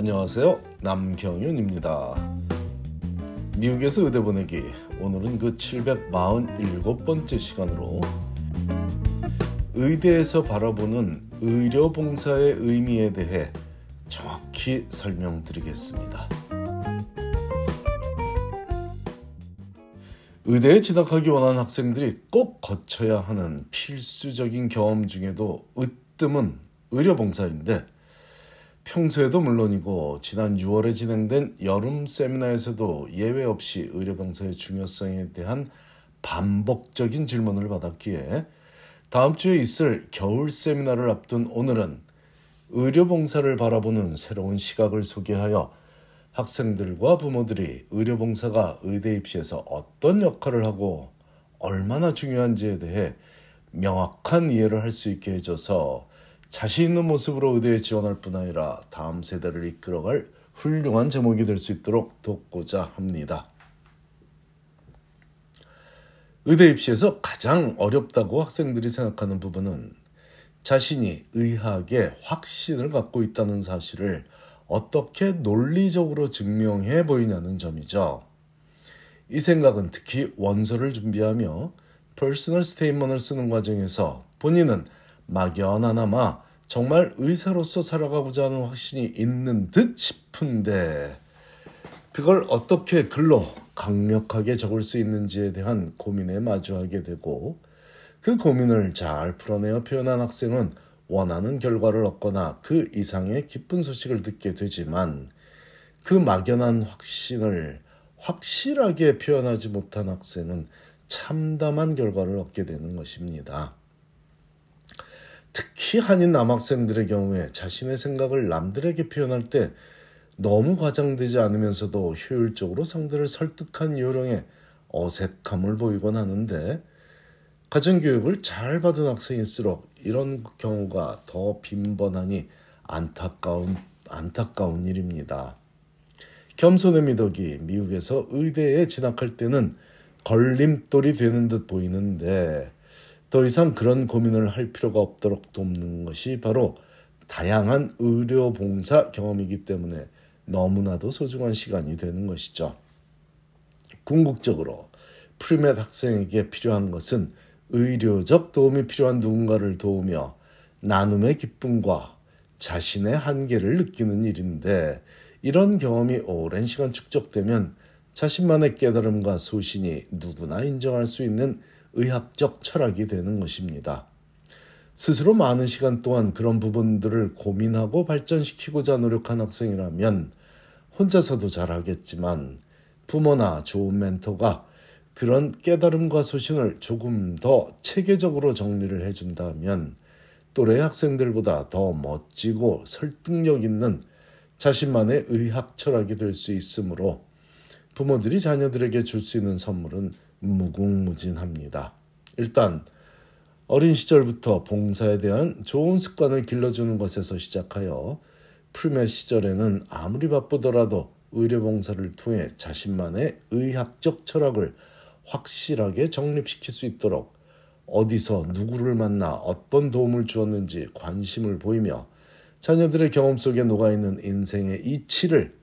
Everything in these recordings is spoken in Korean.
안녕하세요. 남경윤입니다. 미국에서 의대 보내기 오늘은 그 747번째 시간으로 의대에서 바라보는 의료 봉사의 의미에 대해 정확히 설명드리겠습니다. 의대에 진학하기 원하는 학생들이 꼭 거쳐야 하는 필수적인 경험 중에도 으뜸은 의료 봉사인데 평소에도 물론이고 지난 6월에 진행된 여름 세미나에서도 예외 없이 의료봉사의 중요성에 대한 반복적인 질문을 받았기에 다음 주에 있을 겨울 세미나를 앞둔 오늘은 의료봉사를 바라보는 새로운 시각을 소개하여 학생들과 부모들이 의료봉사가 의대 입시에서 어떤 역할을 하고 얼마나 중요한지에 대해 명확한 이해를 할 수 있게 해줘서 자신 있는 모습으로 의대에 지원할 뿐 아니라 다음 세대를 이끌어갈 훌륭한 제목이 될 수 있도록 돕고자 합니다. 의대 입시에서 가장 어렵다고 학생들이 생각하는 부분은 자신이 의학에 확신을 갖고 있다는 사실을 어떻게 논리적으로 증명해 보이냐는 점이죠. 이 생각은 특히 원서를 준비하며 personal statement를 쓰는 과정에서 본인은 막연하나마 정말 의사로서 살아가고자 하는 확신이 있는 듯 싶은데 그걸 어떻게 글로 강력하게 적을 수 있는지에 대한 고민에 마주하게 되고 그 고민을 잘 풀어내어 표현한 학생은 원하는 결과를 얻거나 그 이상의 기쁜 소식을 듣게 되지만 그 막연한 확신을 확실하게 표현하지 못한 학생은 참담한 결과를 얻게 되는 것입니다. 특히 한인 남학생들의 경우에 자신의 생각을 남들에게 표현할 때 너무 과장되지 않으면서도 효율적으로 상대를 설득한 요령에 어색함을 보이곤 하는데 가정교육을 잘 받은 학생일수록 이런 경우가 더 빈번하니 안타까운 안타까운 일입니다. 겸손의 미덕이 미국에서 의대에 진학할 때는 걸림돌이 되는 듯 보이는데 더 이상 그런 고민을 할 필요가 없도록 돕는 것이 바로 다양한 의료 봉사 경험이기 때문에 너무나도 소중한 시간이 되는 것이죠. 궁극적으로 프리맷 학생에게 필요한 것은 의료적 도움이 필요한 누군가를 도우며 나눔의 기쁨과 자신의 한계를 느끼는 일인데 이런 경험이 오랜 시간 축적되면 자신만의 깨달음과 소신이 누구나 인정할 수 있는 의학적 철학이 되는 것입니다. 스스로 많은 시간 동안 그런 부분들을 고민하고 발전시키고자 노력한 학생이라면 혼자서도 잘하겠지만 부모나 좋은 멘토가 그런 깨달음과 소신을 조금 더 체계적으로 정리를 해준다면 또래 학생들보다 더 멋지고 설득력 있는 자신만의 의학 철학이 될 수 있으므로 부모들이 자녀들에게 줄 수 있는 선물은 무궁무진합니다. 일단 어린 시절부터 봉사에 대한 좋은 습관을 길러주는 것에서 시작하여 프리메 시절에는 아무리 바쁘더라도 의료봉사를 통해 자신만의 의학적 철학을 확실하게 정립시킬 수 있도록 어디서 누구를 만나 어떤 도움을 주었는지 관심을 보이며 자녀들의 경험 속에 녹아있는 인생의 이치를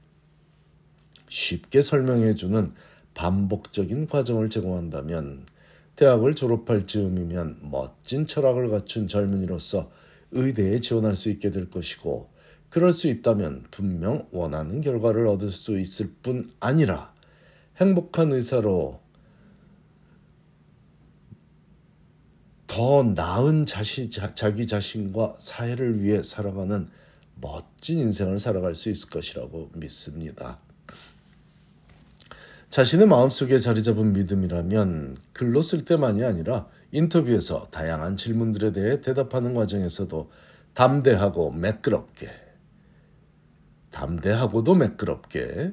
쉽게 설명해주는 반복적인 과정을 제공한다면 대학을 졸업할 즈음이면 멋진 철학을 갖춘 젊은이로서 의대에 지원할 수 있게 될 것이고 그럴 수 있다면 분명 원하는 결과를 얻을 수 있을 뿐 아니라 행복한 의사로 더 나은 자시, 자, 자기 자신과 사회를 위해 살아가는 멋진 인생을 살아갈 수 있을 것이라고 믿습니다. 자신의 마음속에 자리 잡은 믿음이라면 글로 쓸 때만이 아니라 인터뷰에서 다양한 질문들에 대해 대답하는 과정에서도 담대하고 매끄럽게 담대하고도 매끄럽게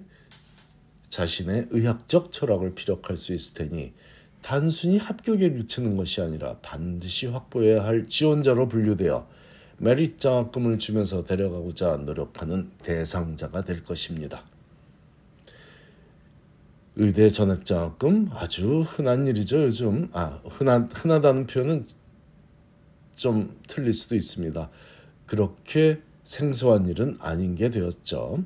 자신의 의학적 철학을 피력할 수 있을 테니 단순히 합격에 미치는 것이 아니라 반드시 확보해야 할 지원자로 분류되어 메리트 장학금을 주면서 데려가고자 노력하는 대상자가 될 것입니다. 의대 전액장학금 아주 흔한 일이죠 요즘 아 흔한 흔하다는 표현은 좀 틀릴 수도 있습니다. 그렇게 생소한 일은 아닌 게 되었죠.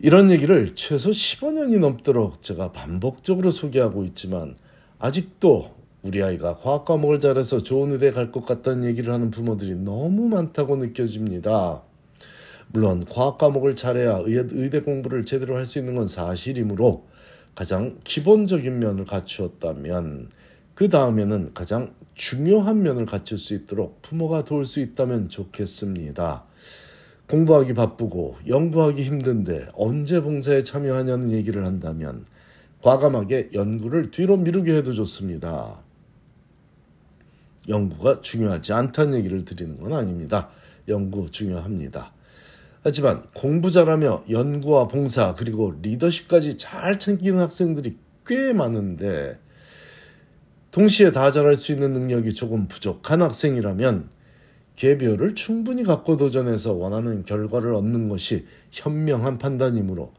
이런 얘기를 최소 15년이 넘도록 제가 반복적으로 소개하고 있지만 아직도 우리 아이가 과학 과목을 잘해서 좋은 의대 갈 것 같다는 얘기를 하는 부모들이 너무 많다고 느껴집니다. 물론 과학 과목을 잘해야 의대 공부를 제대로 할 수 있는 건 사실이므로 가장 기본적인 면을 갖추었다면 그 다음에는 가장 중요한 면을 갖출 수 있도록 부모가 도울 수 있다면 좋겠습니다. 공부하기 바쁘고 연구하기 힘든데 언제 봉사에 참여하냐는 얘기를 한다면 과감하게 연구를 뒤로 미루게 해도 좋습니다. 연구가 중요하지 않다는 얘기를 드리는 건 아닙니다. 연구 중요합니다. 하지만 공부 잘하며 연구와 봉사 그리고 리더십까지 잘 챙기는 학생들이 꽤 많은데 동시에 다 잘할 수 있는 능력이 조금 부족한 학생이라면 gap year를 충분히 갖고 도전해서 원하는 결과를 얻는 것이 현명한 판단이므로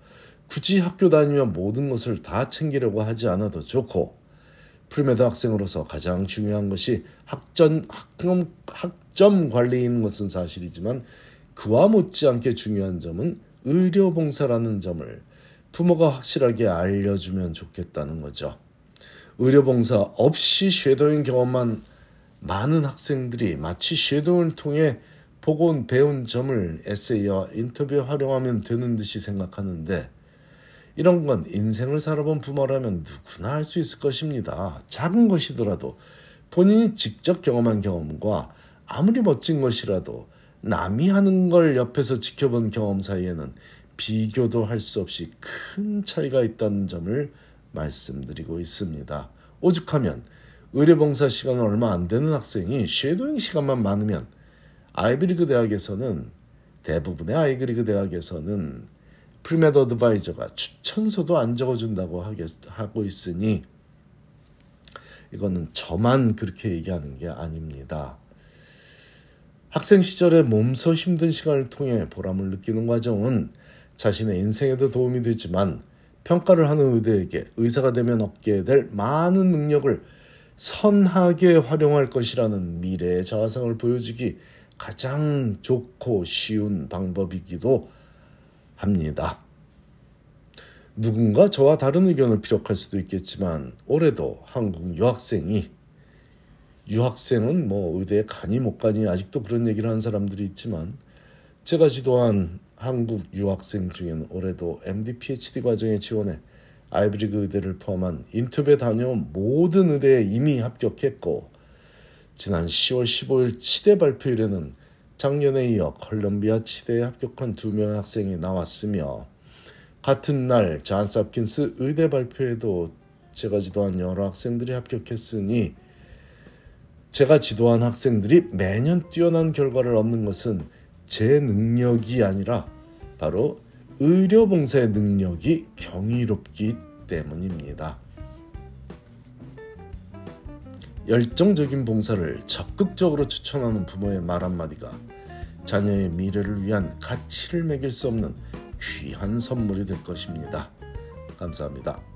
굳이 학교 다니며 모든 것을 다 챙기려고 하지 않아도 좋고 premed 학생으로서 가장 중요한 것이 학점, 학점, 학점 관리인 것은 사실이지만 그와 못지않게 중요한 점은 의료봉사라는 점을 부모가 확실하게 알려주면 좋겠다는 거죠. 의료봉사 없이 shadowing 경험만 많은 학생들이 마치 shadowing을 통해 보고 배운 점을 에세이와 인터뷰에 활용하면 되는 듯이 생각하는데 이런 건 인생을 살아본 부모라면 누구나 할 수 있을 것입니다. 작은 것이더라도 본인이 직접 경험한 경험과 아무리 멋진 것이라도 남이 하는 걸 옆에서 지켜본 경험 사이에는 비교도 할 수 없이 큰 차이가 있다는 점을 말씀드리고 있습니다. 오죽하면 의료봉사 시간 얼마 안 되는 학생이 shadowing 시간만 많으면 아이비리그 대학에서는 대부분의 아이비리그 대학에서는 premed advisor가 추천서도 안 적어준다고 하고 있으니 이거는 저만 그렇게 얘기하는 게 아닙니다. 학생 시절에 몸소 힘든 시간을 통해 보람을 느끼는 과정은 자신의 인생에도 도움이 되지만 평가를 하는 의대에게 의사가 되면 얻게 될 많은 능력을 선하게 활용할 것이라는 미래의 자화상을 보여주기 가장 좋고 쉬운 방법이기도 합니다. 누군가 저와 다른 의견을 피력할 수도 있겠지만 올해도 한국 유학생이 유학생은 뭐 의대에 가니 못 가니 아직도 그런 얘기를 하는 사람들이 있지만 제가 지도한 한국 유학생 중에는 올해도 MD PhD 과정에 지원해 아이브리그 의대를 포함한 인터뷰에 다녀온 모든 의대에 이미 합격했고 지난 10월 15일 치대 발표일에는 작년에 이어 컬럼비아 치대에 합격한 두 명의 학생이 나왔으며 같은 날 잔스 홉킨스 의대 발표에도 제가 지도한 여러 학생들이 합격했으니 제가 지도한 학생들이 매년 뛰어난 결과를 얻는 것은 제 능력이 아니라 바로 의료봉사의 능력이 경이롭기 때문입니다. 열정적인 봉사를 적극적으로 추천하는 부모의 말 한마디가 자녀의 미래를 위한 가치를 매길 수 없는 귀한 선물이 될 것입니다. 감사합니다.